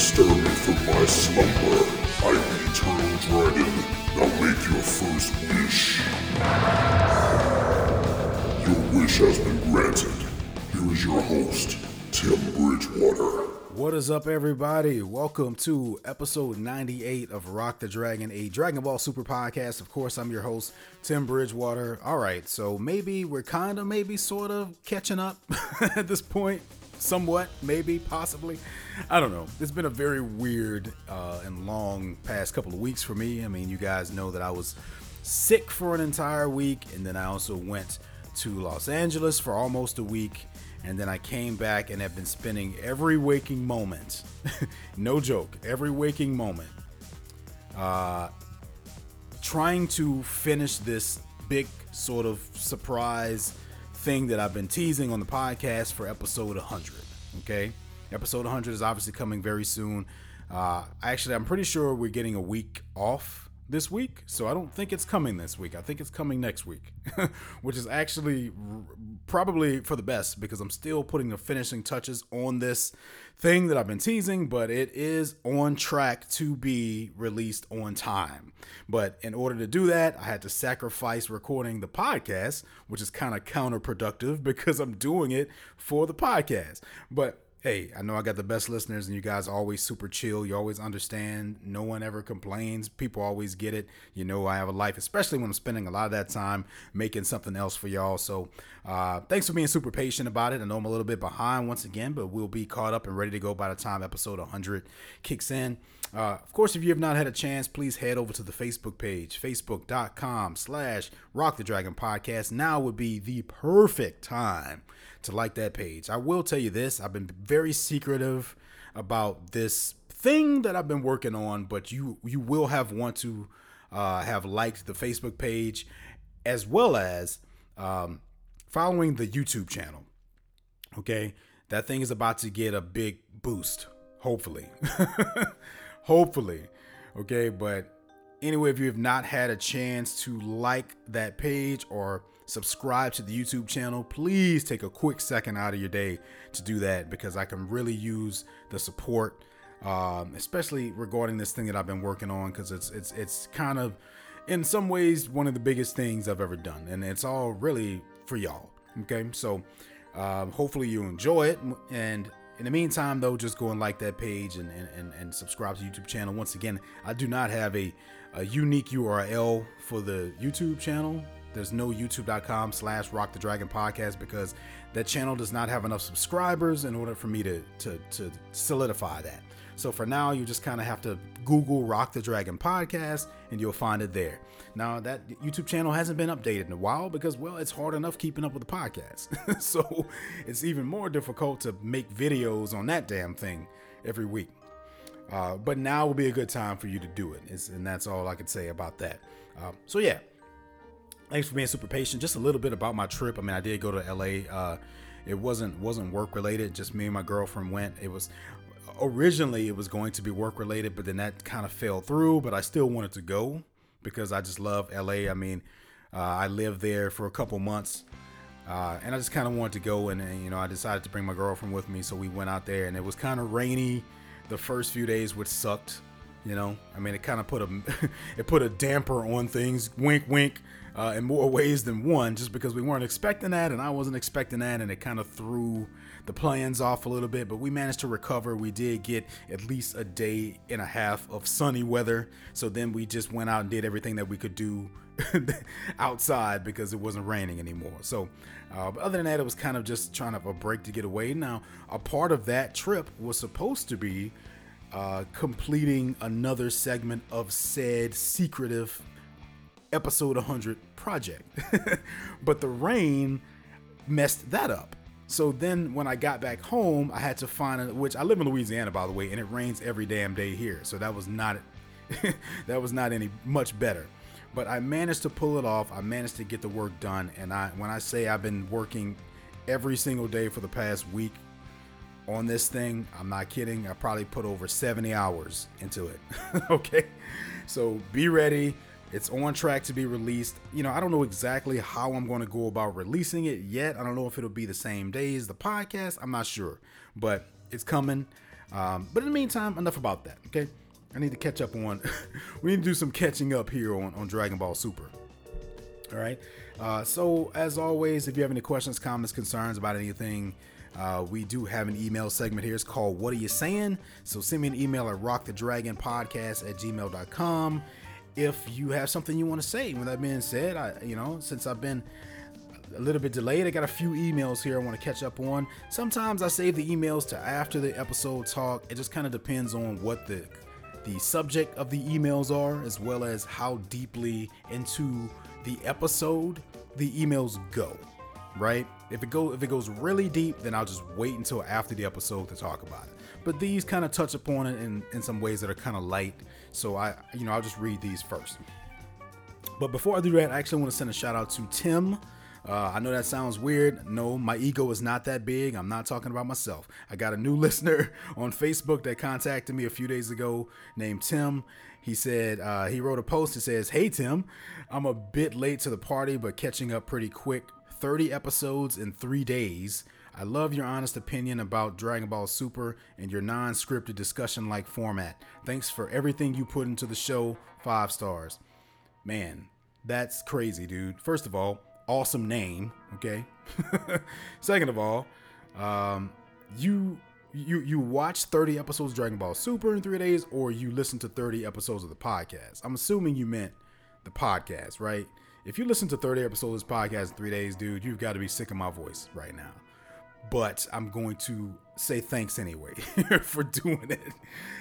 stir me from my slumber. I'm the eternal dragon. Now make your first wish. Your wish has been granted. Here is your host, Tim Bridgewater. What is up, everybody? Welcome to episode 98 of Rock the Dragon, a Dragon Ball Super podcast. Of course, I'm your host, Tim Bridgewater. All right, so maybe we're kind of, maybe sort of catching up at this point. Somewhat, maybe, possibly. I don't know. It's been a very weird uh, and long past couple of weeks for me. I mean, you guys know that I was sick for an entire week, and then I also went to Los Angeles for almost a week and then I came back and have been spending every waking moment, no joke, every waking moment, uh, trying to finish this big sort of surprise thing that I've been teasing on the podcast for episode 100. Okay, episode 100 is obviously coming very soon. Uh, actually, I'm pretty sure we're getting a week off this week, so I don't think it's coming this week. I think it's coming next week, which is actually r- probably for the best because I'm still putting the finishing touches on this thing that I've been teasing, but it is on track to be released on time. But in order to do that, I had to sacrifice recording the podcast, which is kind of counterproductive because I'm doing it for the podcast. But hey, I know I got the best listeners and you guys are always super chill. You always understand. No one ever complains. People always get it. You know, I have a life, especially when I'm spending a lot of that time making something else for y'all. So, uh, thanks for being super patient about it. I know I'm a little bit behind once again, but we'll be caught up and ready to go by the time episode 100 kicks in. Uh, of course, if you have not had a chance, please head over to the Facebook page, facebook.com slash rock the dragon podcast. Now would be the perfect time to like that page. I will tell you this I've been very secretive about this thing that I've been working on, but you you will have want to uh, have liked the Facebook page as well as um, following the YouTube channel. Okay, that thing is about to get a big boost, hopefully. hopefully. Okay, but anyway, if you have not had a chance to like that page or subscribe to the YouTube channel, please take a quick second out of your day to do that because I can really use the support, um, especially regarding this thing that I've been working on because it's it's it's kind of in some ways one of the biggest things I've ever done, and it's all really for y'all. Okay, so um, hopefully you enjoy it, and in the meantime, though, just go and like that page and, and, and, subscribe to YouTube channel. Once again, I do not have a, a unique URL for the YouTube channel. There's no youtube.com slash rock the dragon podcast because that channel does not have enough subscribers in order for me to, to, to solidify that. So for now, you just kind of have to Google Rock the Dragon podcast and you'll find it there. Now, that YouTube channel hasn't been updated in a while because, well, it's hard enough keeping up with the podcast. so it's even more difficult to make videos on that damn thing every week. Uh, but now will be a good time for you to do it. It's, and that's all I can say about that. Uh, so, yeah, thanks for being super patient. Just a little bit about my trip. I mean, I did go to LA. Uh, it wasn't wasn't work related. Just me and my girlfriend went. It was originally it was going to be work related, but then that kind of fell through. But I still wanted to go because I just love LA. I mean, uh, I lived there for a couple months. Uh, and I just kind of wanted to go, and, and, you know, I decided to bring my girlfriend with me, so we went out there, and it was kind of rainy the first few days, which sucked. You know, I mean, it kind of put a it put a damper on things. Wink, wink uh, in more ways than one, just because we weren't expecting that, and I wasn't expecting that, and it kind of threw the plans off a little bit. But we managed to recover. We did get at least a day and a half of sunny weather, so then we just went out and did everything that we could do outside because it wasn't raining anymore. So, uh, other than that, it was kind of just trying to have a break to get away. Now, a part of that trip was supposed to be uh, completing another segment of said secretive episode 100 project. but the rain messed that up. So then when I got back home, I had to find a, which I live in Louisiana by the way, and it rains every damn day here. So that was not that was not any much better. But I managed to pull it off. I managed to get the work done and I when I say I've been working every single day for the past week on this thing, I'm not kidding. I probably put over 70 hours into it. okay? So be ready it's on track to be released. You know, I don't know exactly how I'm going to go about releasing it yet. I don't know if it'll be the same day as the podcast. I'm not sure, but it's coming. Um, but in the meantime, enough about that. Okay, I need to catch up on. we need to do some catching up here on on Dragon Ball Super. All right. Uh, so as always, if you have any questions, comments, concerns about anything. Uh, we do have an email segment here. It's called What Are You Saying? So send me an email at rockthedragonpodcast at gmail.com if you have something you want to say. With that being said, I you know, since I've been a little bit delayed. I got a few emails here I want to catch up on. Sometimes I save the emails to after the episode talk. It just kind of depends on what the the subject of the emails are, as well as how deeply into the episode the emails go. Right? If it go if it goes really deep, then I'll just wait until after the episode to talk about it. But these kind of touch upon it in, in some ways that are kind of light. So I you know I'll just read these first. But before I do that, I actually want to send a shout out to Tim. Uh, I know that sounds weird. No, my ego is not that big. I'm not talking about myself. I got a new listener on Facebook that contacted me a few days ago named Tim. He said, uh, he wrote a post that says, Hey, Tim, I'm a bit late to the party, but catching up pretty quick. 30 episodes in three days. I love your honest opinion about Dragon Ball Super and your non scripted discussion like format. Thanks for everything you put into the show. Five stars. Man, that's crazy, dude. First of all, awesome name. Okay. Second of all, um, you you you watch 30 episodes of Dragon Ball Super in three days, or you listen to 30 episodes of the podcast. I'm assuming you meant the podcast, right? If you listen to 30 episodes of this podcast in three days, dude, you've got to be sick of my voice right now. But I'm going to say thanks anyway for doing it.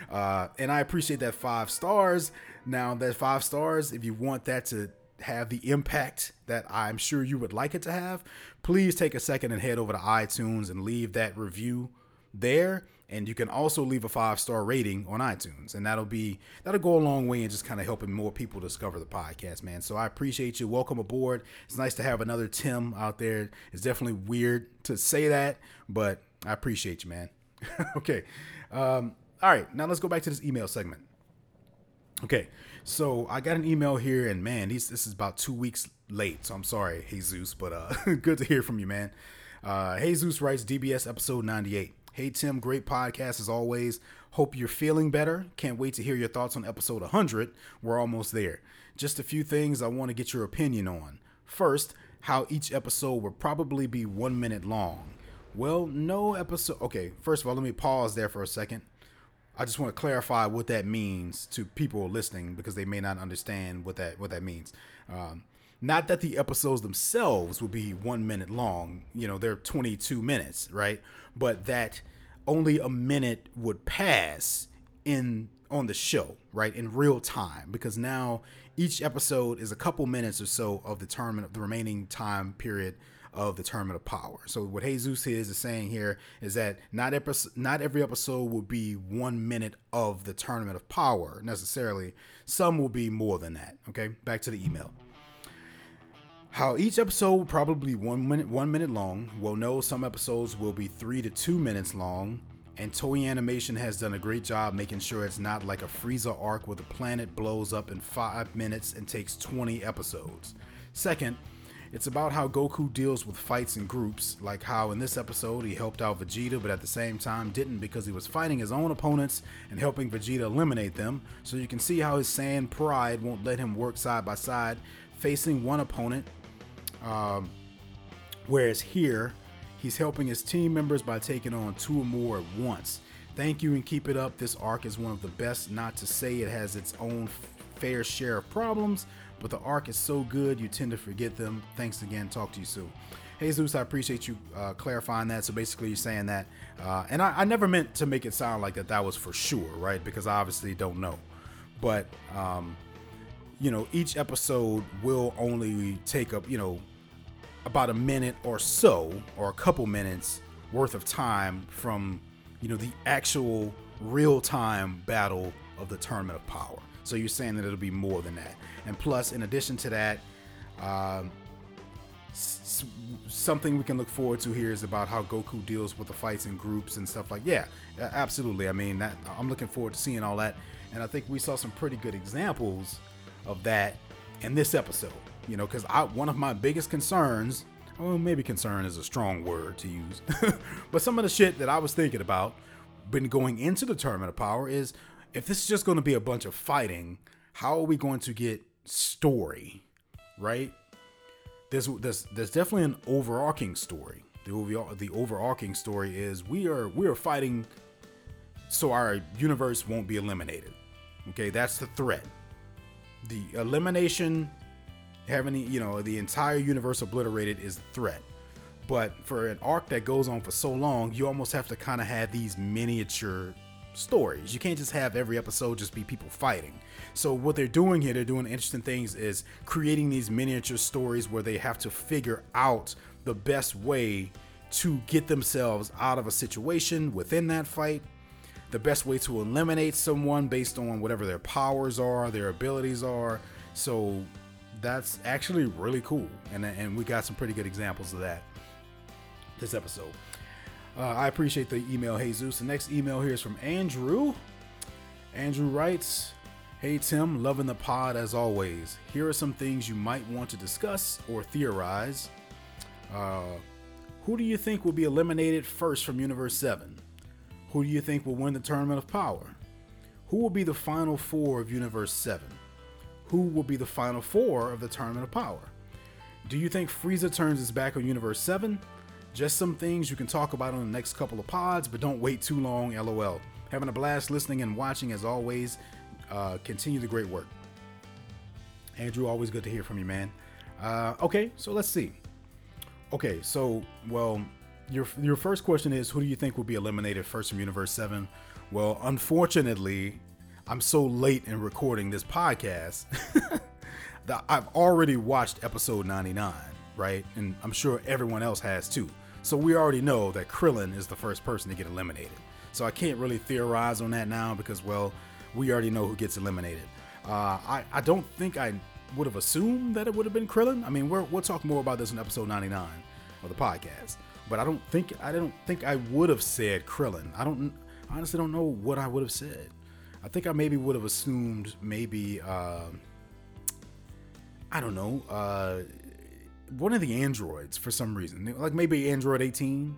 Uh, and I appreciate that five stars. Now, that five stars, if you want that to have the impact that I'm sure you would like it to have, please take a second and head over to iTunes and leave that review there and you can also leave a five star rating on iTunes and that'll be that'll go a long way in just kind of helping more people discover the podcast man so I appreciate you welcome aboard it's nice to have another Tim out there it's definitely weird to say that but I appreciate you man okay um, all right now let's go back to this email segment okay so I got an email here, and man, these, this is about two weeks late. So I'm sorry, Jesus, but uh, good to hear from you, man. Uh, Jesus writes DBS episode 98. Hey Tim, great podcast as always. Hope you're feeling better. Can't wait to hear your thoughts on episode 100. We're almost there. Just a few things I want to get your opinion on. First, how each episode will probably be one minute long. Well, no episode. Okay, first of all, let me pause there for a second. I just want to clarify what that means to people listening because they may not understand what that what that means. Um, not that the episodes themselves will be one minute long. You know, they're 22 minutes, right? But that only a minute would pass in on the show, right, in real time, because now each episode is a couple minutes or so of the term of the remaining time period of the tournament of power. So what Jesus is is saying here is that not not every episode will be one minute of the tournament of power necessarily. Some will be more than that. Okay, back to the email. How each episode probably one minute one minute long. We'll know some episodes will be three to two minutes long. And Toei Animation has done a great job making sure it's not like a Frieza arc where the planet blows up in five minutes and takes 20 episodes. Second, it's about how Goku deals with fights in groups, like how in this episode he helped out Vegeta, but at the same time didn't because he was fighting his own opponents and helping Vegeta eliminate them. So you can see how his Saiyan pride won't let him work side by side, facing one opponent. Um, whereas here, he's helping his team members by taking on two or more at once. Thank you and keep it up. This arc is one of the best, not to say it has its own fair share of problems, but the arc is so good you tend to forget them. Thanks again. Talk to you soon. Hey Zeus, I appreciate you uh, clarifying that. So basically, you're saying that, uh, and I, I, never meant to make it sound like that that was for sure, right? Because I obviously don't know. But um, you know, each episode will only take up, you know, about a minute or so, or a couple minutes worth of time from, you know, the actual real time battle of the tournament of power. So you're saying that it'll be more than that. And plus, in addition to that, um, s- something we can look forward to here is about how Goku deals with the fights in groups and stuff like. Yeah, absolutely. I mean, that, I'm looking forward to seeing all that, and I think we saw some pretty good examples of that in this episode. You know, because I one of my biggest concerns, well, maybe concern is a strong word to use, but some of the shit that I was thinking about been going into the tournament of power is if this is just going to be a bunch of fighting, how are we going to get story, right? There's there's there's definitely an overarching story. The the overarching story is we are we are fighting so our universe won't be eliminated. Okay, that's the threat. The elimination, having you know the entire universe obliterated is a threat. But for an arc that goes on for so long, you almost have to kind of have these miniature stories. You can't just have every episode just be people fighting. So what they're doing here, they're doing interesting things is creating these miniature stories where they have to figure out the best way to get themselves out of a situation within that fight, the best way to eliminate someone based on whatever their powers are, their abilities are. So that's actually really cool. And and we got some pretty good examples of that this episode. Uh, I appreciate the email, Jesus. The next email here is from Andrew. Andrew writes, Hey Tim, loving the pod as always. Here are some things you might want to discuss or theorize. Uh, who do you think will be eliminated first from Universe 7? Who do you think will win the Tournament of Power? Who will be the final four of Universe 7? Who will be the final four of the Tournament of Power? Do you think Frieza turns his back on Universe 7? Just some things you can talk about on the next couple of pods, but don't wait too long, lol. Having a blast listening and watching as always. Uh, continue the great work. Andrew, always good to hear from you, man. Uh, okay, so let's see. Okay, so, well, your, your first question is who do you think will be eliminated first from Universe 7? Well, unfortunately, I'm so late in recording this podcast that I've already watched episode 99, right? And I'm sure everyone else has too. So we already know that Krillin is the first person to get eliminated. So I can't really theorize on that now because, well, we already know who gets eliminated. Uh, I, I don't think I would have assumed that it would have been Krillin. I mean, we will talk more about this in episode 99 of the podcast. But I don't think I don't think I would have said Krillin. I don't honestly don't know what I would have said. I think I maybe would have assumed maybe uh, I don't know uh, one of the androids for some reason, like maybe Android 18.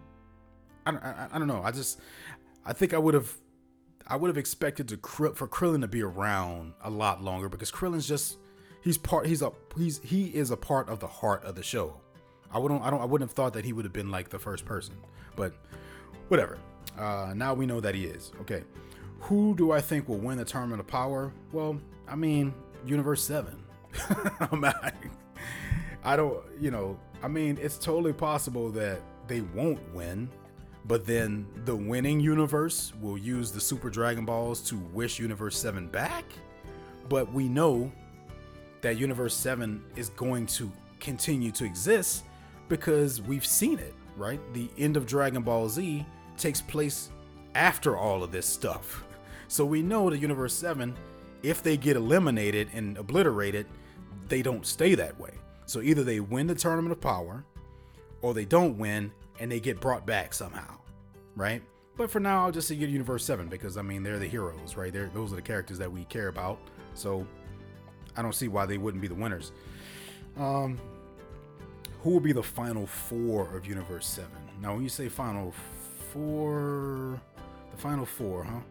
I don't, I, I don't know. I just I think I would have I would have expected to for Krillin to be around a lot longer because Krillin's just he's part he's a he's he is a part of the heart of the show. I wouldn't I don't I wouldn't have thought that he would have been like the first person, but whatever. Uh, now we know that he is. Okay, who do I think will win the tournament of power? Well, I mean, Universe Seven. I don't, you know, I mean, it's totally possible that they won't win, but then the winning universe will use the Super Dragon Balls to wish Universe 7 back. But we know that Universe 7 is going to continue to exist because we've seen it, right? The end of Dragon Ball Z takes place after all of this stuff. So we know that Universe 7, if they get eliminated and obliterated, they don't stay that way. So either they win the tournament of power or they don't win and they get brought back somehow, right? But for now, I'll just say Universe 7 because I mean, they're the heroes, right? They're, those are the characters that we care about. So I don't see why they wouldn't be the winners. Um, who will be the final four of Universe 7? Now, when you say final four, the final four, huh?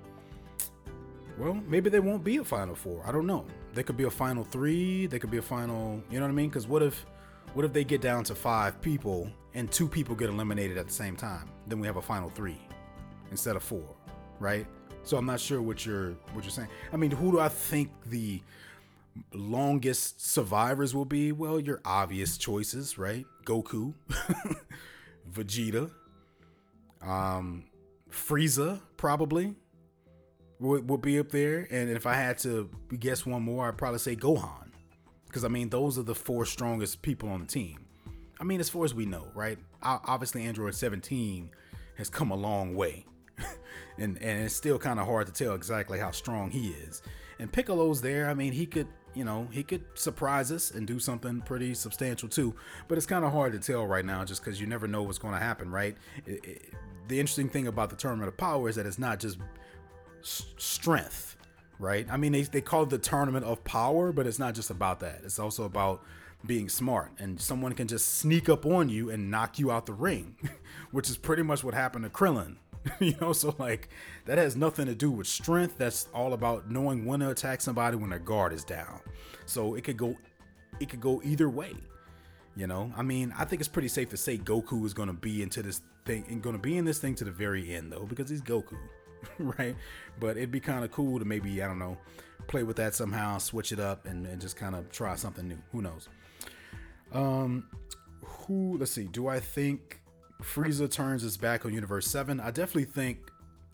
Well, maybe they won't be a final four. I don't know. They could be a final three. They could be a final. You know what I mean? Because what if, what if they get down to five people and two people get eliminated at the same time? Then we have a final three instead of four, right? So I'm not sure what you're what you're saying. I mean, who do I think the longest survivors will be? Well, your obvious choices, right? Goku, Vegeta, um, Frieza, probably would, would be up there. And if I had to guess one more, I'd probably say Gohan. Because, I mean, those are the four strongest people on the team. I mean, as far as we know, right? Obviously, Android 17 has come a long way. and, and it's still kind of hard to tell exactly how strong he is. And Piccolo's there. I mean, he could, you know, he could surprise us and do something pretty substantial too. But it's kind of hard to tell right now just because you never know what's going to happen, right? It, it, the interesting thing about the Tournament of Power is that it's not just strength, right? I mean, they, they call it the tournament of power, but it's not just about that. It's also about being smart and someone can just sneak up on you and knock you out the ring, which is pretty much what happened to Krillin you know, so like that has nothing to do with strength. That's all about knowing when to attack somebody when their guard is down. So it could go it could go either way. You know, I mean, I think it's pretty safe to say Goku is going to be into this thing and going to be in this thing to the very end though because he's Goku, right? But it'd be kind of cool to maybe I don't know, play with that somehow, switch it up, and, and just kind of try something new. Who knows? Um, who? Let's see. Do I think Frieza turns his back on Universe Seven? I definitely think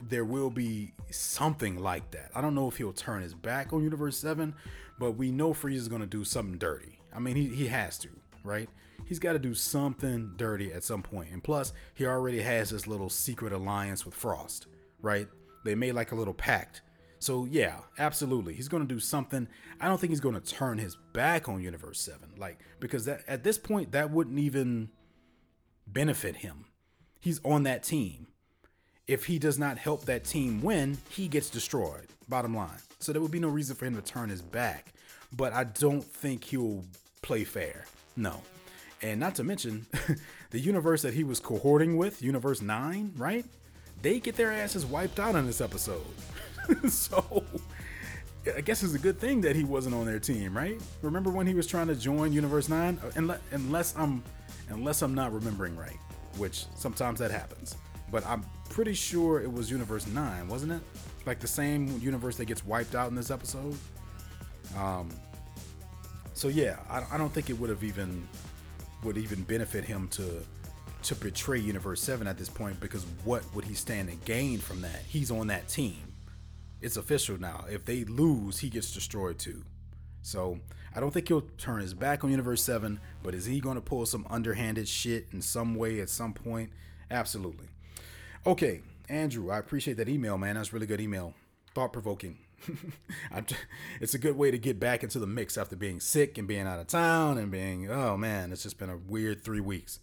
there will be something like that. I don't know if he'll turn his back on Universe 7, but we know Frieza's going to do something dirty. I mean, he, he has to, right? He's got to do something dirty at some point. And plus, he already has this little secret alliance with Frost, right? They made like a little pact. So, yeah, absolutely. He's going to do something. I don't think he's going to turn his back on Universe 7. Like, because that, at this point, that wouldn't even benefit him. He's on that team if he does not help that team win, he gets destroyed. Bottom line. So there would be no reason for him to turn his back. But I don't think he'll play fair. No. And not to mention, the universe that he was cohorting with, Universe 9, right? They get their asses wiped out on this episode. so I guess it's a good thing that he wasn't on their team, right? Remember when he was trying to join Universe 9? Unless I'm unless I'm not remembering right, which sometimes that happens. But I'm pretty sure it was Universe 9, wasn't it? Like the same universe that gets wiped out in this episode. Um, so yeah, I, I don't think it would have even would even benefit him to to betray Universe 7 at this point because what would he stand to gain from that? He's on that team. It's official now. If they lose, he gets destroyed too. So I don't think he'll turn his back on Universe 7, but is he going to pull some underhanded shit in some way at some point? Absolutely. Okay, Andrew, I appreciate that email, man. That's really good email. Thought provoking. it's a good way to get back into the mix after being sick and being out of town and being, oh man, it's just been a weird three weeks.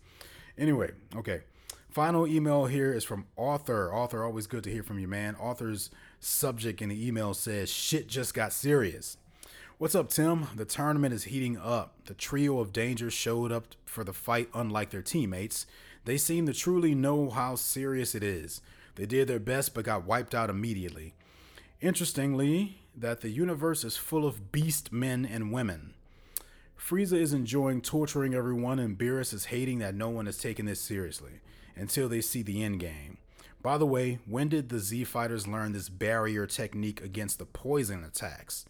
Anyway, okay. Final email here is from Arthur. Arthur, always good to hear from you, man. Arthur's subject in the email says, Shit just got serious. What's up, Tim? The tournament is heating up. The trio of Danger showed up for the fight, unlike their teammates. They seem to truly know how serious it is. They did their best but got wiped out immediately. Interestingly, that the universe is full of beast men and women. Frieza is enjoying torturing everyone, and Beerus is hating that no one is taking this seriously until they see the end game. By the way, when did the Z fighters learn this barrier technique against the poison attacks?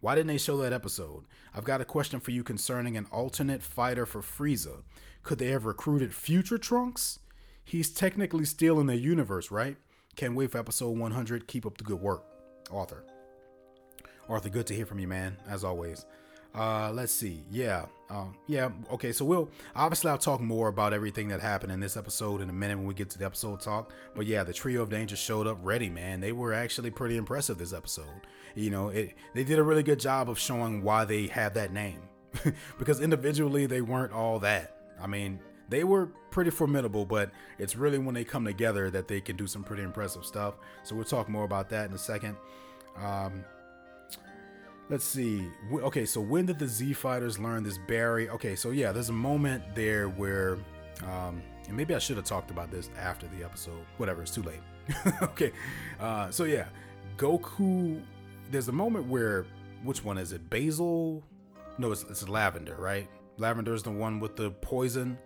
Why didn't they show that episode? I've got a question for you concerning an alternate fighter for Frieza. Could they have recruited future Trunks? He's technically still in the universe, right? Can't wait for episode 100. Keep up the good work, Arthur. Arthur, good to hear from you, man, as always. Uh, let's see. Yeah. Uh, yeah. Okay. So we'll obviously I'll talk more about everything that happened in this episode in a minute when we get to the episode talk. But yeah, the trio of danger showed up ready, man. They were actually pretty impressive this episode. You know, it they did a really good job of showing why they have that name, because individually they weren't all that. I mean, they were pretty formidable, but it's really when they come together that they can do some pretty impressive stuff. So we'll talk more about that in a second. Um, let's see. Okay, so when did the Z fighters learn this barrier? Okay, so yeah, there's a moment there where, um, and maybe I should have talked about this after the episode. Whatever, it's too late. okay, uh, so yeah, Goku. There's a moment where, which one is it? Basil? No, it's, it's Lavender, right? Lavender is the one with the poison.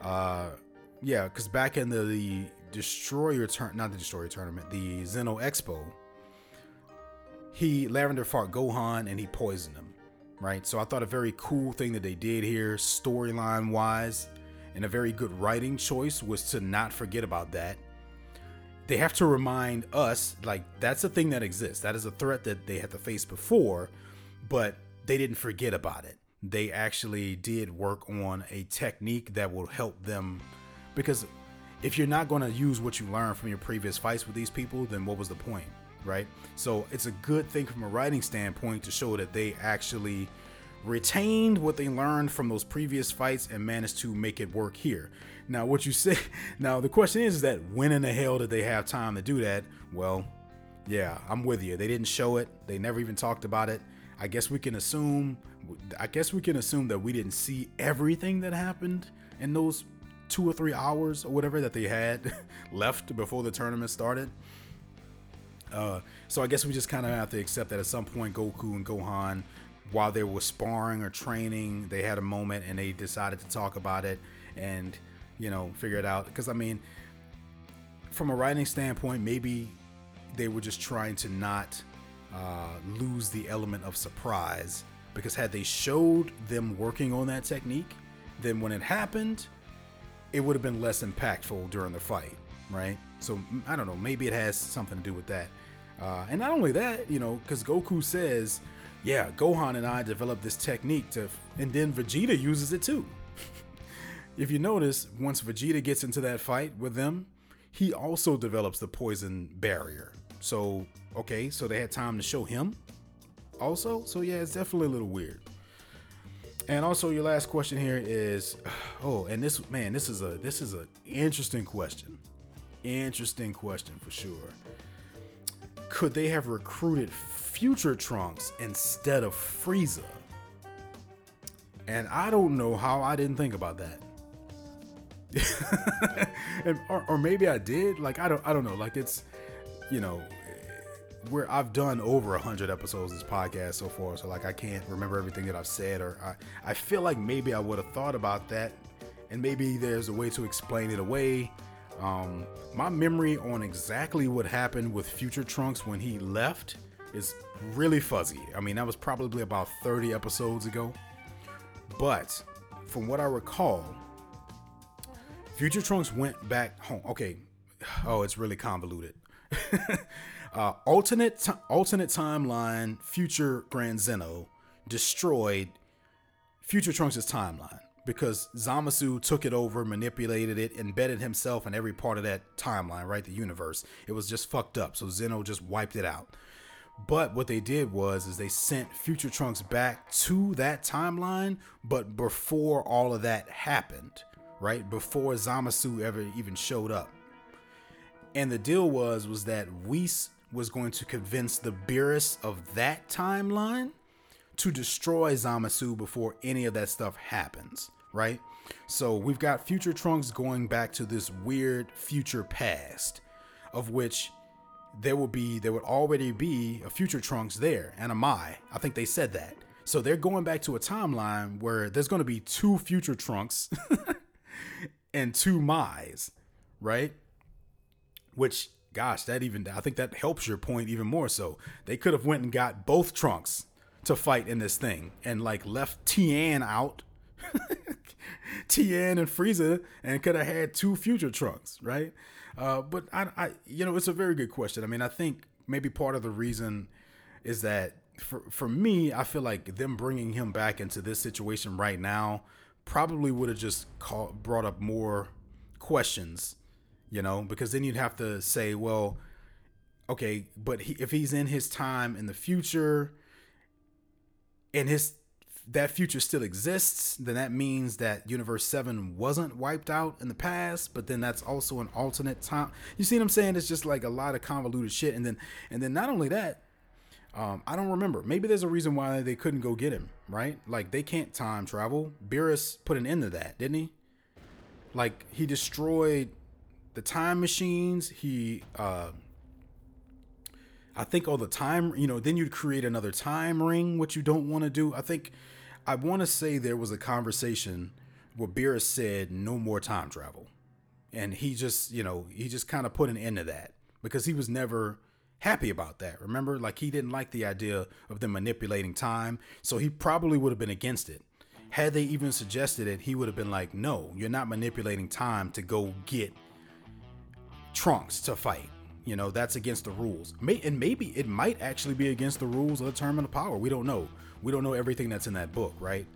Uh, yeah, because back in the, the Destroyer turn, not the Destroyer tournament, the Zeno Expo, he Lavender fought Gohan and he poisoned him, right? So I thought a very cool thing that they did here, storyline wise, and a very good writing choice was to not forget about that. They have to remind us, like that's a thing that exists. That is a threat that they had to face before, but they didn't forget about it they actually did work on a technique that will help them because if you're not going to use what you learned from your previous fights with these people then what was the point right? So it's a good thing from a writing standpoint to show that they actually retained what they learned from those previous fights and managed to make it work here. Now what you say now the question is, is that when in the hell did they have time to do that? Well yeah i'm with you. They didn't show it. They never even talked about it. I guess we can assume I guess we can assume that we didn't see everything that happened in those two or three hours or whatever that they had left before the tournament started. Uh, so I guess we just kind of have to accept that at some point Goku and Gohan, while they were sparring or training, they had a moment and they decided to talk about it and you know figure it out. Because I mean, from a writing standpoint, maybe they were just trying to not uh, lose the element of surprise. Because had they showed them working on that technique, then when it happened, it would have been less impactful during the fight, right? So I don't know. Maybe it has something to do with that. Uh, and not only that, you know, because Goku says, "Yeah, Gohan and I developed this technique to," and then Vegeta uses it too. if you notice, once Vegeta gets into that fight with them, he also develops the poison barrier. So okay, so they had time to show him also. So yeah, it's definitely a little weird. And also, your last question here is, oh, and this man, this is a this is an interesting question. Interesting question for sure. Could they have recruited future Trunks instead of Frieza? And I don't know how I didn't think about that. and, or, or maybe I did. Like I don't I don't know. Like it's you know where I've done over a hundred episodes of this podcast so far, so like I can't remember everything that I've said, or I, I feel like maybe I would have thought about that, and maybe there's a way to explain it away. Um, my memory on exactly what happened with Future Trunks when he left is really fuzzy. I mean, that was probably about 30 episodes ago, but from what I recall, Future Trunks went back home. Okay, oh, it's really convoluted. Uh, alternate t- alternate timeline. Future Grand Zeno destroyed Future Trunks' timeline because Zamasu took it over, manipulated it, embedded himself in every part of that timeline, right? The universe. It was just fucked up. So Zeno just wiped it out. But what they did was is they sent Future Trunks back to that timeline, but before all of that happened, right? Before Zamasu ever even showed up. And the deal was was that Whis was going to convince the Beerus of that timeline to destroy Zamasu before any of that stuff happens, right? So we've got future Trunks going back to this weird future past, of which there will be there would already be a future Trunks there and a Mai. I think they said that. So they're going back to a timeline where there's going to be two future Trunks and two Mai's, right? Which gosh, that even I think that helps your point even more. So they could have went and got both trunks to fight in this thing and like left Tien out, Tien and Frieza, and could have had two future trunks, right? Uh, but I, I, you know, it's a very good question. I mean, I think maybe part of the reason is that for for me, I feel like them bringing him back into this situation right now probably would have just brought up more questions you know, because then you'd have to say, well, okay, but he, if he's in his time in the future and his that future still exists, then that means that Universe 7 wasn't wiped out in the past, but then that's also an alternate time. You see what I'm saying? It's just like a lot of convoluted shit. And then and then not only that, um, I don't remember. Maybe there's a reason why they couldn't go get him, right? Like they can't time travel. Beerus put an end to that, didn't he? Like he destroyed the time machines. He, uh, I think all the time, you know, then you'd create another time ring, which you don't want to do. I think I want to say there was a conversation where Beerus said no more time travel. And he just, you know, he just kind of put an end to that because he was never happy about that. Remember, like he didn't like the idea of them manipulating time, so he probably would have been against it. Had they even suggested it, he would have been like, "No, you're not manipulating time to go get Trunks to fight. You know, that's against the rules. May, and maybe it might actually be against the rules of the Tournament of Power. We don't know. We don't know everything that's in that book, right?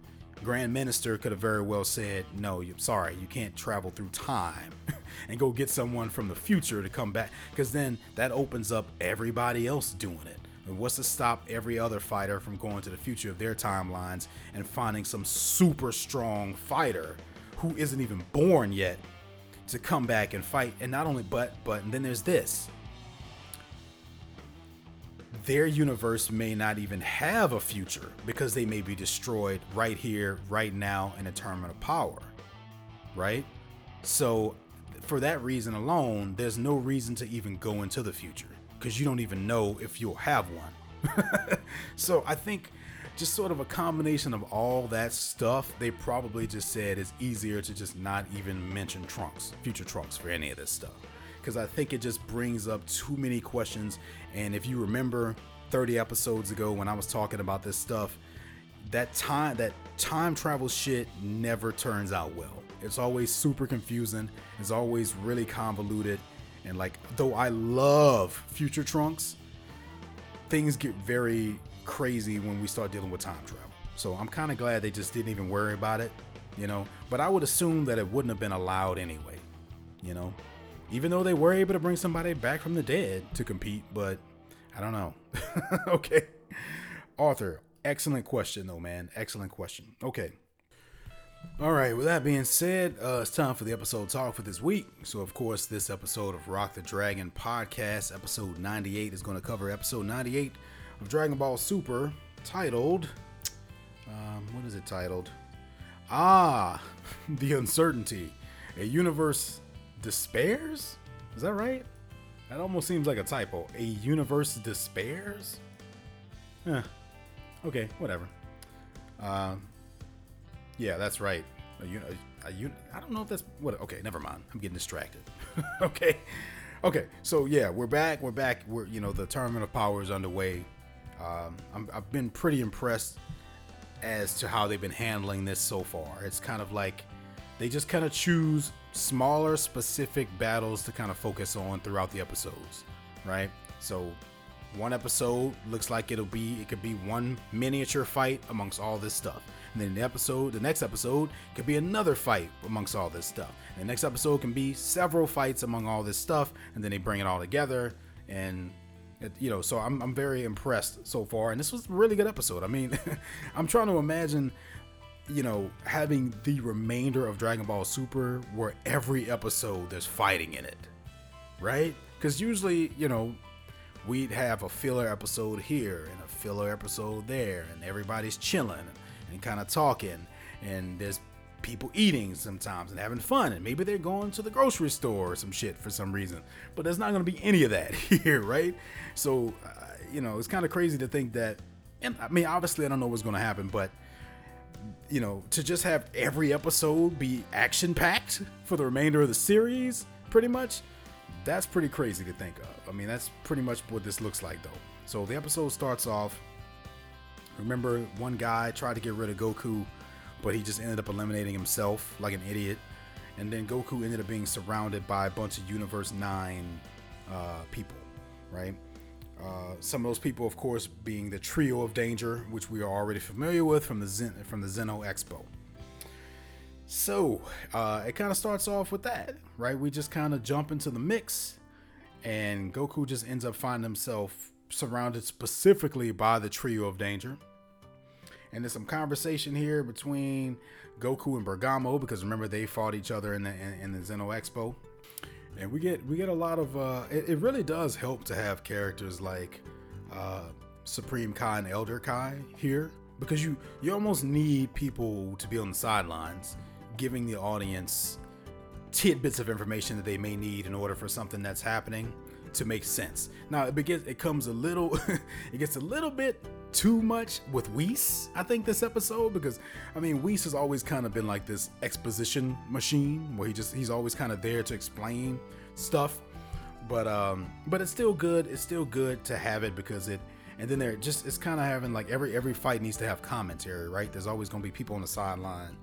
Grand Minister could have very well said, "No, you sorry, you can't travel through time and go get someone from the future to come back because then that opens up everybody else doing it. And what's to stop every other fighter from going to the future of their timelines and finding some super strong fighter who isn't even born yet to come back and fight. And not only but but and then there's this. Their universe may not even have a future because they may be destroyed right here, right now in a tournament of power. Right? So, for that reason alone, there's no reason to even go into the future because you don't even know if you'll have one. so, I think just sort of a combination of all that stuff, they probably just said it's easier to just not even mention Trunks, future Trunks, for any of this stuff. Because I think it just brings up too many questions. And if you remember 30 episodes ago when I was talking about this stuff, that time that time travel shit never turns out well. It's always super confusing. It's always really convoluted. And like though I love future trunks, things get very crazy when we start dealing with time travel. So I'm kind of glad they just didn't even worry about it, you know. But I would assume that it wouldn't have been allowed anyway, you know. Even though they were able to bring somebody back from the dead to compete, but I don't know. okay. Arthur, excellent question though, man. Excellent question. Okay. All right, with that being said, uh, it's time for the episode talk for this week. So, of course, this episode of Rock the Dragon podcast, episode 98, is going to cover episode 98 of Dragon Ball Super titled. Um, what is it titled? Ah, The Uncertainty. A universe despairs? Is that right? That almost seems like a typo. A universe despairs? Okay, whatever. Um, yeah, that's right. A, un- a, a un- I don't know if that's what. Okay, never mind. I'm getting distracted. okay, okay. So yeah, we're back. We're back. We're you know the tournament of power is underway. Um, I'm, I've been pretty impressed as to how they've been handling this so far. It's kind of like they just kind of choose smaller, specific battles to kind of focus on throughout the episodes, right? So one episode looks like it'll be it could be one miniature fight amongst all this stuff. And then the episode, the next episode could be another fight amongst all this stuff. And the next episode can be several fights among all this stuff, and then they bring it all together and it, you know, so I'm, I'm very impressed so far, and this was a really good episode. I mean, I'm trying to imagine, you know, having the remainder of Dragon Ball Super where every episode there's fighting in it, right? Because usually, you know, we'd have a filler episode here and a filler episode there, and everybody's chilling and, kind of talking, and there's people eating sometimes and having fun and maybe they're going to the grocery store or some shit for some reason but there's not going to be any of that here right so uh, you know it's kind of crazy to think that and i mean obviously i don't know what's going to happen but you know to just have every episode be action packed for the remainder of the series pretty much that's pretty crazy to think of i mean that's pretty much what this looks like though so the episode starts off remember one guy tried to get rid of goku but he just ended up eliminating himself like an idiot. And then Goku ended up being surrounded by a bunch of Universe 9 uh, people, right? Uh, some of those people, of course, being the Trio of Danger, which we are already familiar with from the Zen- from the Zeno Expo. So uh, it kind of starts off with that, right? We just kind of jump into the mix, and Goku just ends up finding himself surrounded specifically by the Trio of Danger and there's some conversation here between Goku and Bergamo because remember they fought each other in the in, in the Zeno Expo, and we get we get a lot of. Uh, it, it really does help to have characters like uh, Supreme Kai and Elder Kai here because you you almost need people to be on the sidelines, giving the audience tidbits of information that they may need in order for something that's happening to make sense. Now it begins it comes a little it gets a little bit too much with Whis, I think, this episode, because I mean Whis has always kind of been like this exposition machine where he just he's always kind of there to explain stuff. But um but it's still good. It's still good to have it because it and then they're just it's kind of having like every every fight needs to have commentary, right? There's always gonna be people on the sideline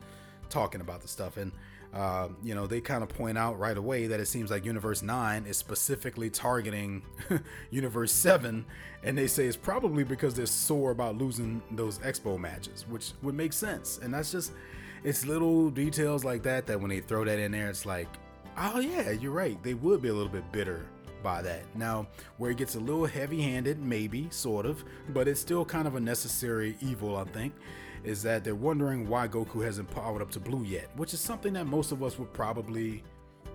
talking about the stuff and uh, you know, they kind of point out right away that it seems like Universe 9 is specifically targeting Universe 7, and they say it's probably because they're sore about losing those Expo matches, which would make sense. And that's just, it's little details like that that when they throw that in there, it's like, oh yeah, you're right. They would be a little bit bitter by that. Now, where it gets a little heavy handed, maybe, sort of, but it's still kind of a necessary evil, I think is that they're wondering why Goku hasn't powered up to blue yet, which is something that most of us would probably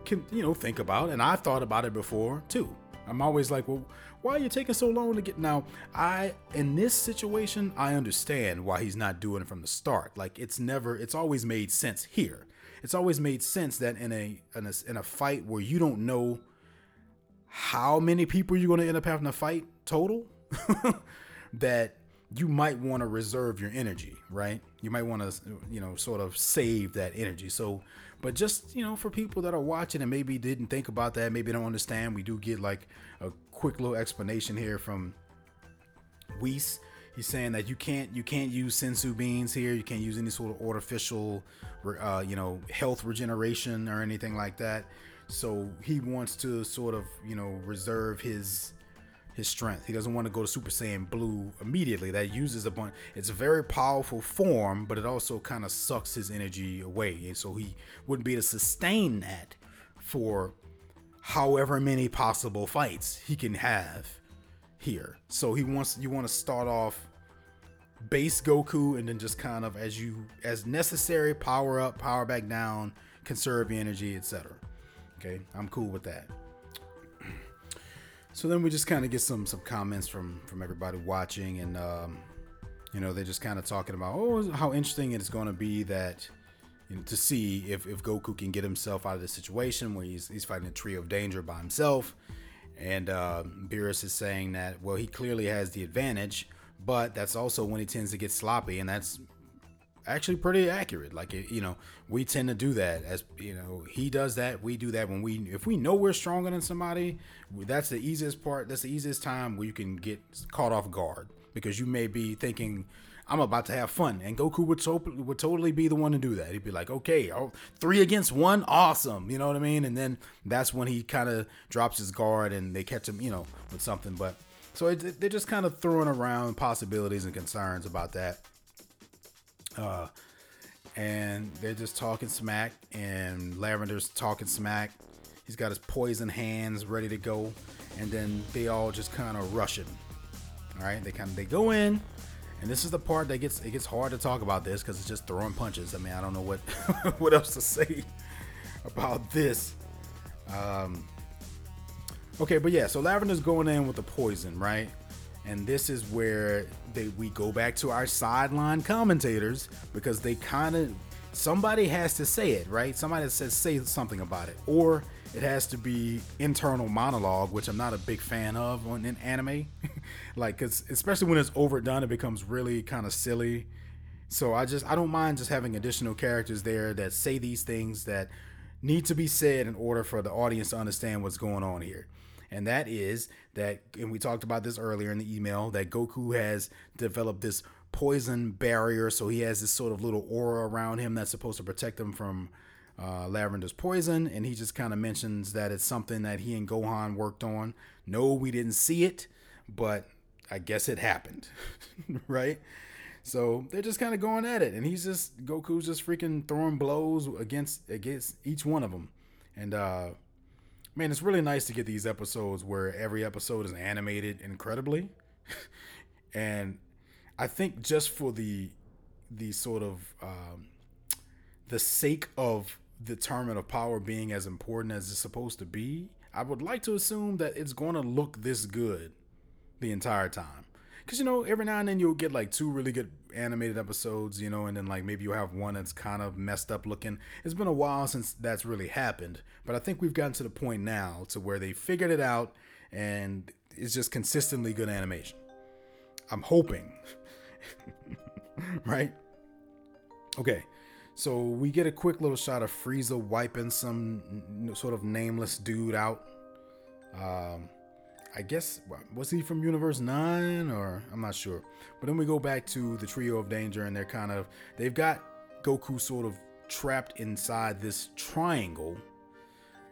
can you know think about and I've thought about it before too. I'm always like, well, why are you taking so long to get now? I in this situation, I understand why he's not doing it from the start. Like it's never it's always made sense here. it's always made sense that in a in a, in a fight where you don't know how many people you're going to end up having to fight total, that you might want to reserve your energy, right? You might want to, you know, sort of save that energy. So, but just, you know, for people that are watching and maybe didn't think about that, maybe don't understand, we do get like a quick little explanation here from Whis. He's saying that you can't you can't use senzu beans here. You can't use any sort of artificial, uh, you know, health regeneration or anything like that. So he wants to sort of you know reserve his his strength. He doesn't want to go to Super Saiyan Blue immediately. That uses a bunch. It's a very powerful form, but it also kind of sucks his energy away, and so he wouldn't be able to sustain that for however many possible fights he can have here. So he wants you want to start off base Goku and then just kind of as you as necessary power up, power back down, conserve energy, etc. Okay, I'm cool with that. So then we just kind of get some some comments from from everybody watching, and um, you know they're just kind of talking about oh how interesting it's going to be that you know, to see if if Goku can get himself out of the situation where he's he's fighting a trio of danger by himself, and uh, Beerus is saying that well he clearly has the advantage, but that's also when he tends to get sloppy, and that's actually pretty accurate. Like you know, we tend to do that as you know, he does that, we do that when we if we know we're stronger than somebody, that's the easiest part. That's the easiest time where you can get caught off guard because you may be thinking I'm about to have fun, and Goku would would totally be the one to do that. He'd be like, "Okay, oh, three against one, awesome," you know what I mean? And then that's when he kind of drops his guard, and they catch him, you know, with something. But so it, they're just kind of throwing around possibilities and concerns about that. Uh, and they're just talking smack, and Lavender's talking smack. He's got his poison hands ready to go, and then they all just kind of rush him. All right, they kind of they go in, and this is the part that gets it gets hard to talk about this because it's just throwing punches. I mean, I don't know what what else to say about this. Um, okay, but yeah, so Lavender's going in with the poison, right? And this is where they we go back to our sideline commentators because they kind of somebody has to say it, right? Somebody says say something about it, or it has to be internal monologue, which I'm not a big fan of on in anime. like, cause especially when it's overdone, it becomes really kind of silly. So I just I don't mind just having additional characters there that say these things that need to be said in order for the audience to understand what's going on here and that is that, and we talked about this earlier in the email, that Goku has developed this poison barrier, so he has this sort of little aura around him that's supposed to protect him from uh, Lavender's poison, and he just kind of mentions that it's something that he and Gohan worked on. No, we didn't see it, but I guess it happened, right? So they're just kind of going at it, and he's just Goku's just freaking throwing blows against against each one of them, and uh, man, it's really nice to get these episodes where every episode is animated incredibly. and I think just for the the sort of um, the sake of the tournament of power being as important as it's supposed to be, I would like to assume that it's going to look this good the entire time because you know every now and then you'll get like two really good animated episodes you know and then like maybe you'll have one that's kind of messed up looking. It's been a while since that's really happened but i think we've gotten to the point now to where they figured it out and it's just consistently good animation. I'm hoping. Right? Okay so we get a quick little shot of Frieza wiping some sort of nameless dude out. Um I guess was he from Universe Nine or I'm not sure. But then we go back to the Trio of Danger, and they're kind of they've got Goku sort of trapped inside this triangle.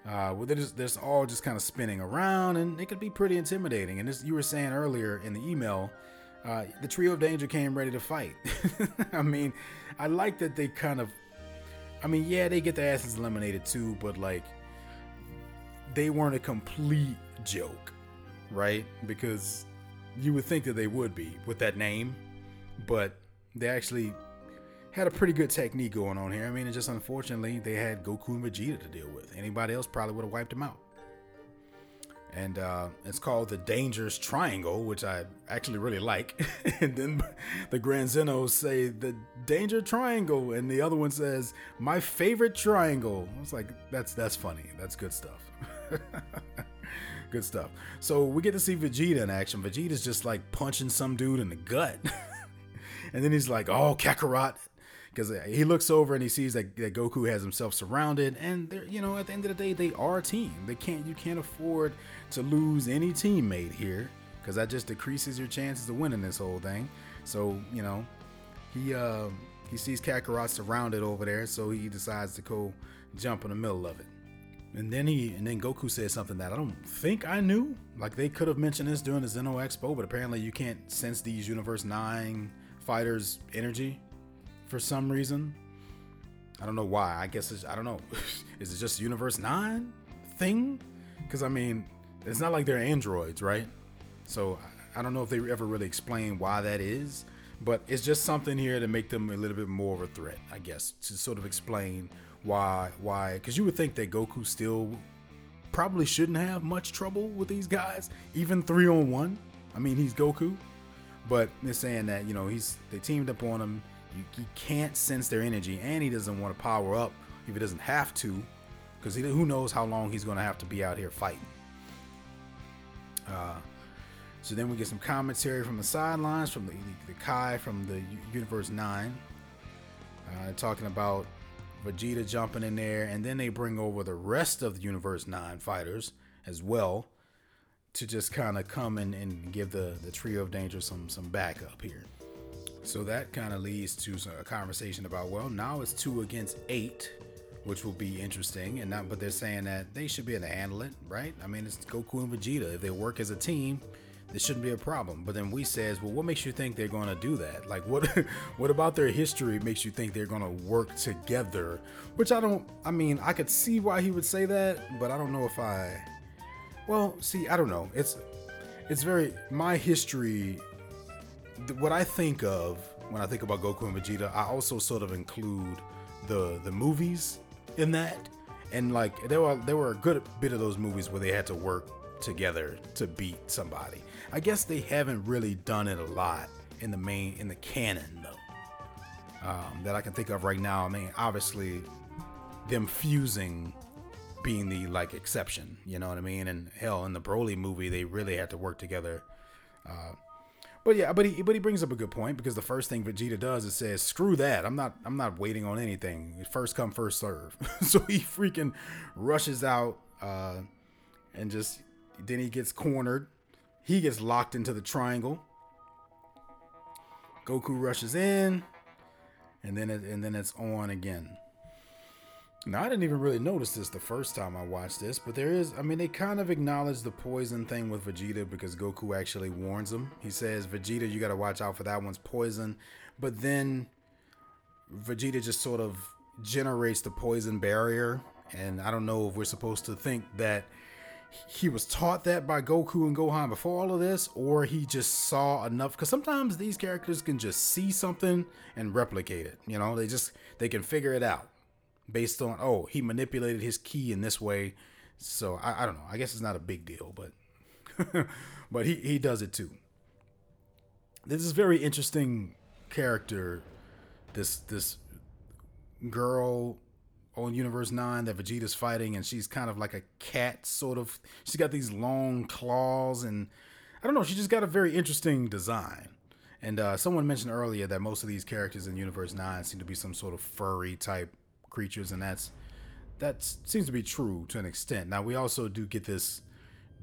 Uh, where they're just, they're all just kind of spinning around, and it could be pretty intimidating. And as you were saying earlier in the email, uh, the Trio of Danger came ready to fight. I mean, I like that they kind of, I mean, yeah, they get their asses eliminated too, but like, they weren't a complete joke right? Because you would think that they would be with that name, but they actually had a pretty good technique going on here. I mean, it's just unfortunately they had Goku and Vegeta to deal with. Anybody else probably would have wiped them out. and uh, it's called the Dangerous Triangle, which I actually really like. and then the Grand Zenos say the Danger Triangle, and the other one says my favorite triangle. I was like, that's that's funny. That's good stuff. good stuff. So we get to see Vegeta in action. Vegeta's just like punching some dude in the gut, and then he's like, "Oh, Kakarot." Because he looks over and he sees that, that Goku has himself surrounded, and they're you know at the end of the day they are a team. They can't you can't afford to lose any teammate here because that just decreases your chances of winning this whole thing. So you know, he uh, he sees Kakarot surrounded over there, so he decides to go jump in the middle of it. And then he and then Goku says something that I don't think I knew. Like they could have mentioned this during the Zeno Expo, but apparently you can't sense these Universe Nine fighters' energy for some reason. I don't know why. I guess it's I don't know. Is it just Universe Nine thing? Because I mean, it's not like they're androids, right? So I don't know if they ever really explain why that is, but it's just something here to make them a little bit more of a threat, I guess, to sort of explain why why because you would think that Goku still probably shouldn't have much trouble with these guys, even three on one. I mean, he's Goku, but they're saying that you know he's they teamed up on him. You, he can't sense their energy, and he doesn't want to power up if he doesn't have to, because who knows how long he's to have to be out here fighting. Uh, so then we get some commentary from the sidelines from the, the Kai from the Universe 9, uh, talking about Vegeta jumping in there, and then they bring over the rest of the Universe 9 fighters as well to just kind of come in and give the, the Trio of Danger some, some backup here. So that kind of leads to a conversation about, well, now it's two against eight which will be interesting. And not, but they're saying that they should be able to handle it, right? I mean, it's Goku and Vegeta. If they work as a team, this shouldn't be a problem. But then we says, well, what makes you think they're going to do that? Like, what, what about their history makes you think they're going to work together? Which I don't. I mean, I could see why he would say that, but I don't know if I. Well, see, I don't know. It's, it's very my history. What I think of when I think about Goku and Vegeta, I also sort of include the the movies in that. And like there were there were a good bit of those movies where they had to work together to beat somebody. I guess they haven't really done it a lot in the main in the canon though. Um, that I can think of right now. I mean, obviously, them fusing being the like exception. You know what I mean? And hell, in the Broly movie, they really had to work together. Uh, but yeah, but he but he brings up a good point because the first thing Vegeta does is says, "Screw that! I'm not I'm not waiting on anything. First come, first serve." so he freaking rushes out uh, and just then he gets cornered. He gets locked into the triangle. Goku rushes in, and then it, and then it's on again. Now, I didn't even really notice this the first time I watched this, but there is, I mean, they kind of acknowledge the poison thing with Vegeta because Goku actually warns him. He says, Vegeta, you got to watch out for that one's poison. But then Vegeta just sort of generates the poison barrier. And I don't know if we're supposed to think that he was taught that by Goku and Gohan before all of this, or he just saw enough. Because sometimes these characters can just see something and replicate it. You know, they just, they can figure it out based on oh he manipulated his ki in this way so i, I don't know i guess it's not a big deal but but he, he does it too this is very interesting character this this girl on universe 9 that vegeta's fighting and she's kind of like a cat sort of she's got these long claws and i don't know she just got a very interesting design and uh, someone mentioned earlier that most of these characters in universe 9 seem to be some sort of furry type creatures, and that's that seems to be true to an extent. Now we also do get this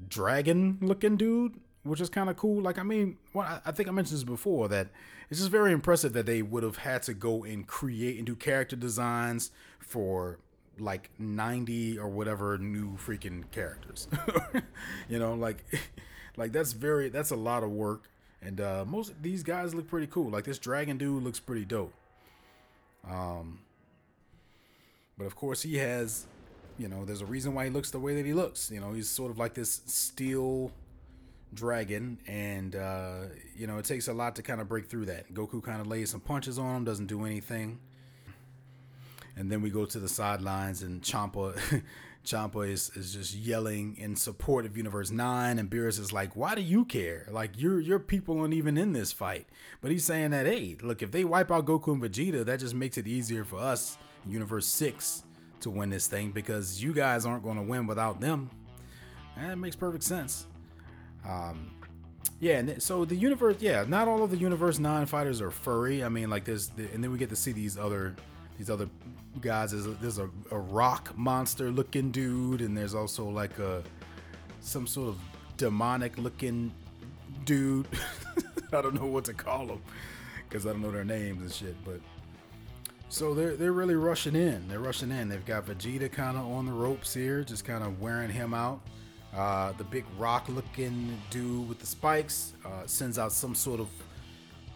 dragon looking dude, which is kind of cool. Like I mean, well, I think I mentioned this before that it's just very impressive that they would have had to go and create and do character designs for like 90 or whatever new freaking characters. you know, like like that's very that's a lot of work. And uh most these guys look pretty cool. Like this dragon dude looks pretty dope. Um but of course, he has, you know, there's a reason why he looks the way that he looks. You know, he's sort of like this steel dragon, and uh, you know, it takes a lot to kind of break through that. Goku kind of lays some punches on him, doesn't do anything. And then we go to the sidelines, and Champa, Champa is, is just yelling in support of Universe 9, and Beerus is like, Why do you care? Like, your your people aren't even in this fight. But he's saying that, hey, look, if they wipe out Goku and Vegeta, that just makes it easier for us, Universe 6, to win this thing because you guys aren't going to win without them. And it makes perfect sense. Um, yeah, and so the universe, yeah, not all of the Universe 9 fighters are furry. I mean, like, there's, and then we get to see these other these other guys. There's a, there's a, a rock monster looking dude, and there's also like a some sort of demonic looking dude. I don't know what to call them because I don't know their names and shit. But so they're they're really rushing in. They're rushing in. They've got Vegeta kind of on the ropes here, just kind of wearing him out. Uh, the big rock looking dude with the spikes uh, sends out some sort of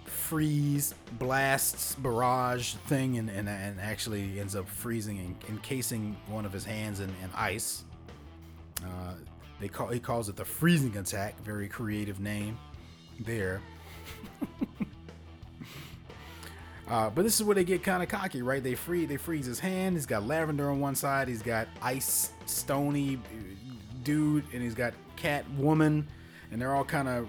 freeze blasts barrage thing and, and, and actually ends up freezing and encasing one of his hands in, in ice. Uh, they call he calls it the freezing attack. Very creative name there. uh, but this is where they get kind of cocky, right? They free they freeze his hand. He's got lavender on one side. He's got ice stony dude, and he's got cat woman and they're all kind of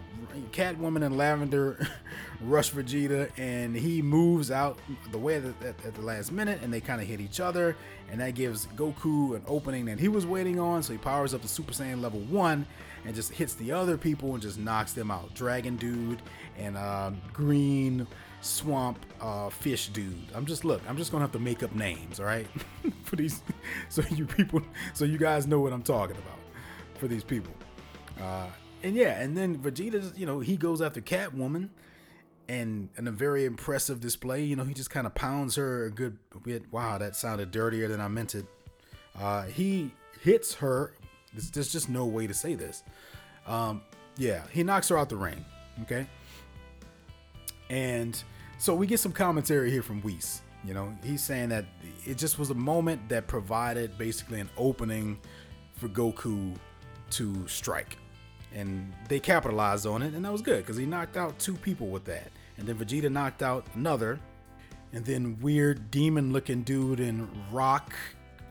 Catwoman and Lavender rush Vegeta, and he moves out the way at, at the last minute, and they kind of hit each other, and that gives Goku an opening that he was waiting on. So he powers up to Super Saiyan level one, and just hits the other people and just knocks them out. Dragon Dude and uh, Green Swamp uh, Fish Dude. I'm just look. I'm just gonna have to make up names, all right, for these, so you people, so you guys know what I'm talking about for these people. Uh, and yeah, and then Vegeta, you know, he goes after Catwoman, and in a very impressive display, you know, he just kind of pounds her a good bit. Wow, that sounded dirtier than I meant it. Uh, he hits her. There's, there's just no way to say this. Um, yeah, he knocks her out the ring. Okay, and so we get some commentary here from Whis. You know, he's saying that it just was a moment that provided basically an opening for Goku to strike and they capitalized on it, and that was good because he knocked out two people with that, and then Vegeta knocked out another, and then weird demon-looking dude and rock,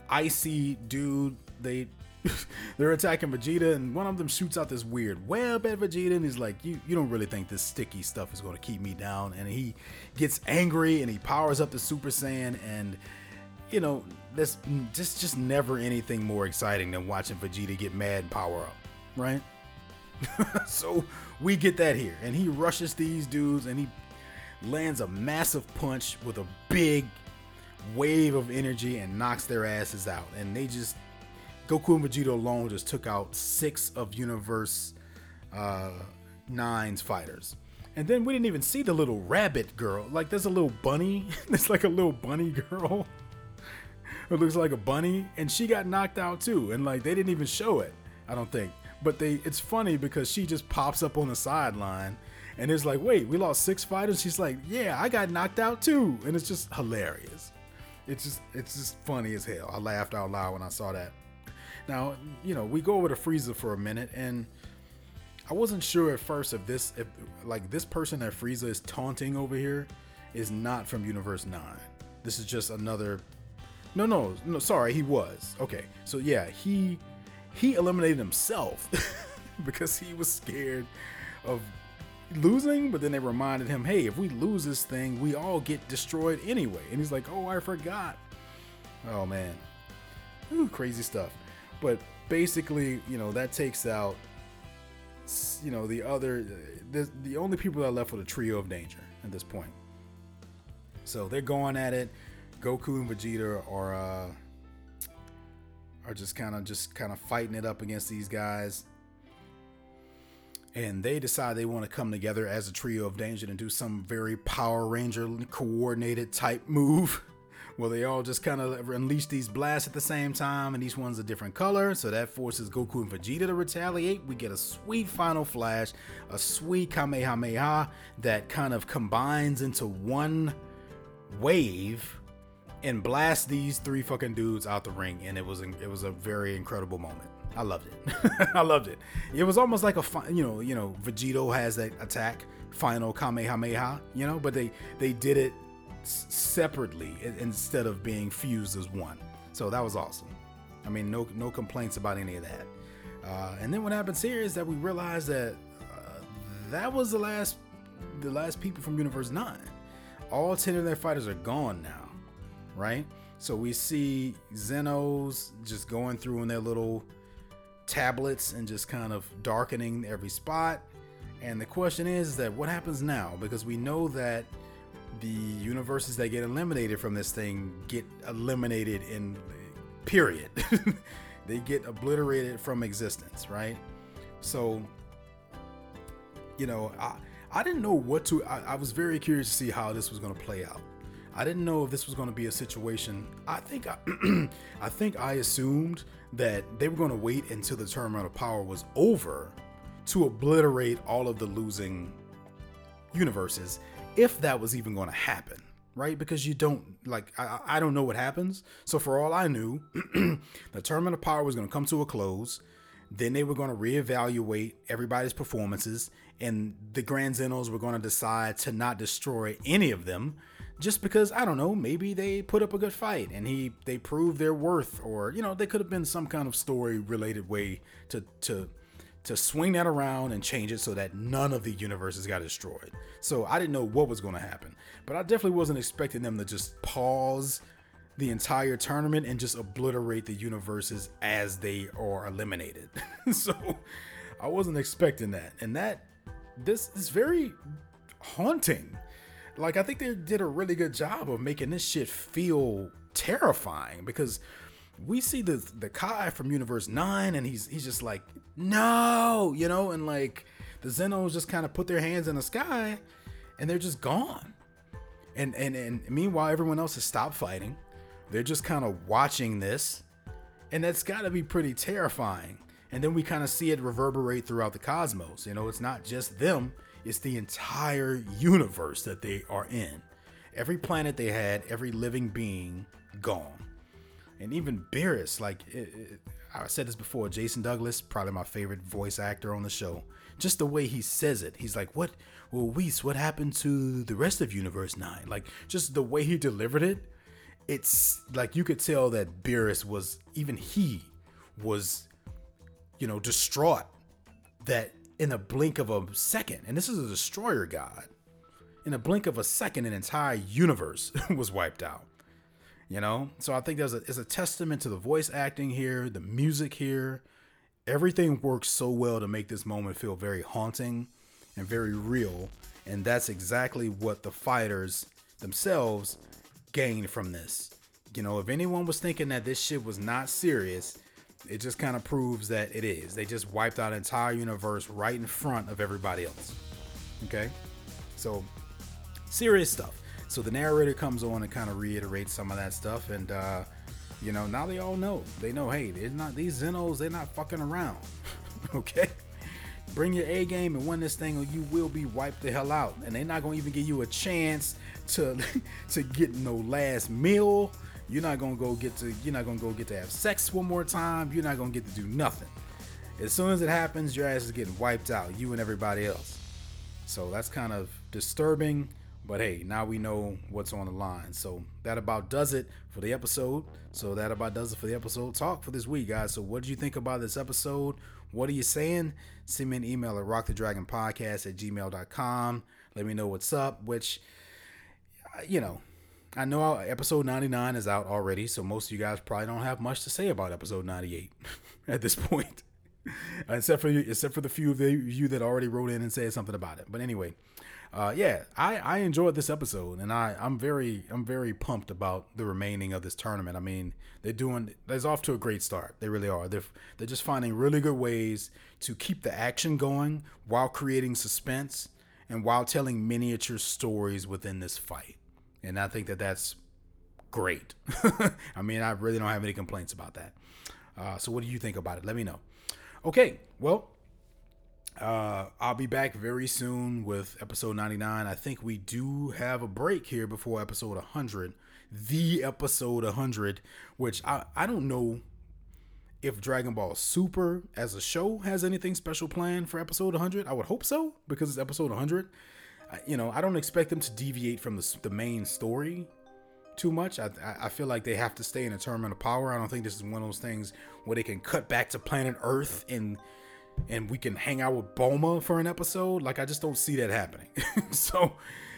icy dude. They they're attacking Vegeta, and one of them shoots out this weird web at Vegeta, and he's like, "You you don't really think this sticky stuff is going to keep me down?" And he gets angry, and he powers up the Super Saiyan, and you know, there's just just never anything more exciting than watching Vegeta get mad and power up, right? so we get that here. And he rushes these dudes and he lands a massive punch with a big wave of energy and knocks their asses out. And they just Goku and Vegeta alone just took out six of Universe uh, Nine's fighters. And then we didn't even see the little rabbit girl. Like there's a little bunny. there's like a little bunny girl. It looks like a bunny, and she got knocked out too. And like they didn't even show it. I don't think. But they it's funny because she just pops up on the sideline and it's like, wait, we lost six fighters. She's like, yeah, I got knocked out too, and it's just hilarious. It's just it's just funny as hell. I laughed out loud when I saw that. Now, you know, we go over to Frieza for a minute, and I wasn't sure at first if this if like this person that Frieza is taunting over here is not from Universe Nine. This is just another. No, no, no. Sorry, he was okay. So yeah, he he eliminated himself because he was scared of losing, but then they reminded him, hey, if we lose this thing, we all get destroyed anyway. And he's like, oh, I forgot. Oh, man. Ooh, crazy stuff. But basically, you know, that takes out, you know, the other, the, the only people that left with a trio of danger at this point. So they're going at it. Goku and Vegeta are, uh, are just kind of just kind of fighting it up against these guys. And they decide they want to come together as a trio of danger and do some very Power Ranger coordinated type move. Well, they all just kind of unleash these blasts at the same time, and each one's a different color. So that forces Goku and Vegeta to retaliate. We get a sweet final flash, a sweet Kamehameha that kind of combines into one wave and blast these three fucking dudes out the ring, and it was it was a very incredible moment. I loved it. I loved it. It was almost like a you know you know Vegito has that attack final Kamehameha, you know, but they they did it s- separately instead of being fused as one. So that was awesome. I mean, no no complaints about any of that. Uh, and then what happens here is that we realize that uh, that was the last the last people from Universe Nine. All ten of their fighters are gone now, right? So we see Zenos just going through in their little tablets and just kind of darkening every spot. And the question is that what happens now? Because we know that the universes that get eliminated from this thing get eliminated in period. they get obliterated from existence, right? So, you know, I I didn't know what to. I, I was very curious to see how this was going to play out. I didn't know if this was going to be a situation. I think I, I think I assumed that they were going to wait until the tournament of power was over to obliterate all of the losing universes, if that was even going to happen, right? Because you don't like I, I don't know what happens. So for all I knew, the tournament of power was going to come to a close. Then they were going to reevaluate everybody's performances, and the Grand Zenos were going to decide to not destroy any of them just because I don't know, maybe they put up a good fight and he they proved their worth, or you know, they could have been some kind of story related way to to to swing that around and change it so that none of the universes got destroyed. So I didn't know what was going to happen, but I definitely wasn't expecting them to just pause the entire tournament and just obliterate the universes as they are eliminated. so I wasn't expecting that, and that this is very haunting like I think they did a really good job of making this shit feel terrifying because we see the the Kai from Universe 9 and he's he's just like no, you know, and like the Zenos just kind of put their hands in the sky and they're just gone. And and and meanwhile everyone else has stopped fighting. They're just kind of watching this and that's got to be pretty terrifying. And then we kind of see it reverberate throughout the cosmos. You know, it's not just them, it's the entire universe that they are in. Every planet they had, every living being gone. And even Beerus, like it, it, I said this before, Jason Douglas, probably my favorite voice actor on the show. Just the way he says it, he's like, "What? Well, Whis, what happened to the rest of Universe Nine? Like, just the way he delivered it, it's like you could tell that Beerus was even he was, you know, distraught that in a blink of a second, and this is a destroyer god, in a blink of a second, an entire universe was wiped out. You know, so I think there's a it's a testament to the voice acting here, the music here. Everything works so well to make this moment feel very haunting and very real, and that's exactly what the fighters themselves gained from this. You know, if anyone was thinking that this shit was not serious, it just kind of proves that it is. They just wiped out an entire universe right in front of everybody else. Okay? So, serious stuff. So the narrator comes on and kind of reiterates some of that stuff, and uh, you know now they all know. They know, hey, they're not these Zenos. They're not fucking around. okay, bring your A game and win this thing, or you will be wiped the hell out. And they're not gonna even give you a chance to to get no last meal. You're not gonna go get to you're not gonna go get to have sex one more time. You're not gonna get to do nothing. As soon as it happens, your ass is getting wiped out, you and everybody else. So that's kind of disturbing, but hey, now we know what's on the line. So that about does it for the episode. So that about does it for the episode talk for this week, guys. So what did you think about this episode? What are you saying? Send me an email at rockthedragonpodcast at gmail.com. Let me know what's up, which, you know, I know episode 99 is out already, so most of you guys probably don't have much to say about episode 98 at this point. except for except for the few of you that already wrote in and said something about it. But anyway, uh, yeah, I, I enjoyed this episode, and I I'm very I'm very pumped about the remaining of this tournament. I mean, they're doing they're off to a great start. They really are. They're they're just finding really good ways to keep the action going while creating suspense and while telling miniature stories within this fight and I think that that's great. I mean, I really don't have any complaints about that. Uh, so, what do you think about it? Let me know. Okay, well, uh, I'll be back very soon with episode 99. I think we do have a break here before episode 100, the episode 100, which I, I don't know if Dragon Ball Super as a show has anything special planned for episode 100. I would hope so because it's episode 100 you know, I don't expect them to deviate from the, the main story, too much. I, I feel like they have to stay in a tournament of power. I don't think this is one of those things where they can cut back to planet Earth and and we can hang out with Bulma for an episode. Like I just don't see that happening. so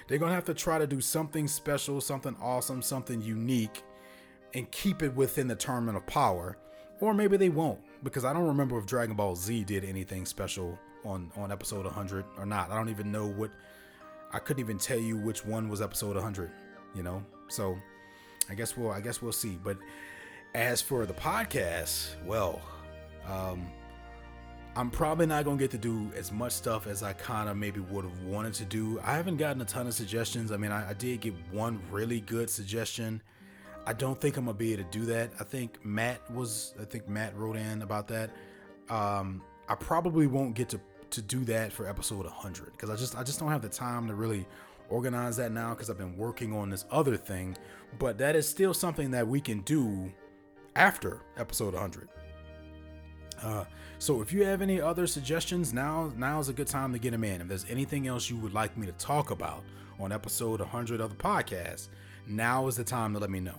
they're gonna have to try to do something special, something awesome, something unique, and keep it within the tournament of power. Or maybe they won't, because I don't remember if Dragon Ball Z did anything special on on episode 100 or not. I don't even know what. I couldn't even tell you which one was episode 100. You know, so I guess we'll I guess we'll see. But as for the podcast, well, um, I'm probably not gonna get to do as much stuff as I kind of maybe would have wanted to do. I haven't gotten a ton of suggestions. I mean, I, I, did get one really good suggestion. I don't think I'm gonna be able to do that. I think Matt was. I think Matt wrote in about that. Um, I probably won't get to to do that for episode 100 because I just I just don't have the time to really organize that now because I've been working on this other thing. But that is still something that we can do after episode 100. Uh, so if you have any other suggestions, now now is a good time to get them in. If there's anything else you would like me to talk about on episode 100 of the podcast, now is the time to let me know.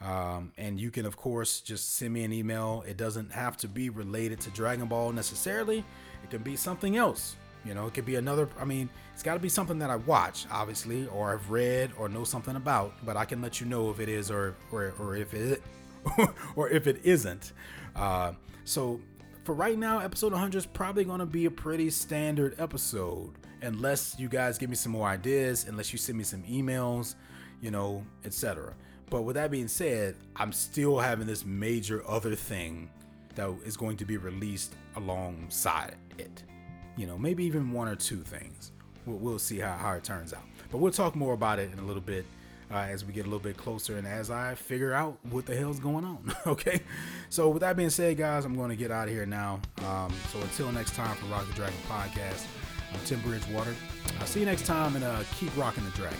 Um, and you can of course just send me an email. It doesn't have to be related to Dragon Ball necessarily. It can be something else. You know, it could be another. I mean, it's got to be something that I watch, obviously, or I've read or know something about. But I can let you know if it is or or, or if it or if it isn't. Uh, so for right now, episode 100 is probably going to be a pretty standard episode, unless you guys give me some more ideas, unless you send me some emails, you know, etc. But with that being said, I'm still having this major other thing that is going to be released alongside it. You know, maybe even one or two things. We'll, we'll see how, how it turns out. But we'll talk more about it in a little bit uh, as we get a little bit closer and as I figure out what the hell's going on. okay. So, with that being said, guys, I'm going to get out of here now. Um, so, until next time for Rock the Dragon podcast, I'm Tim Bridgewater. I'll see you next time and uh, keep rocking the dragon.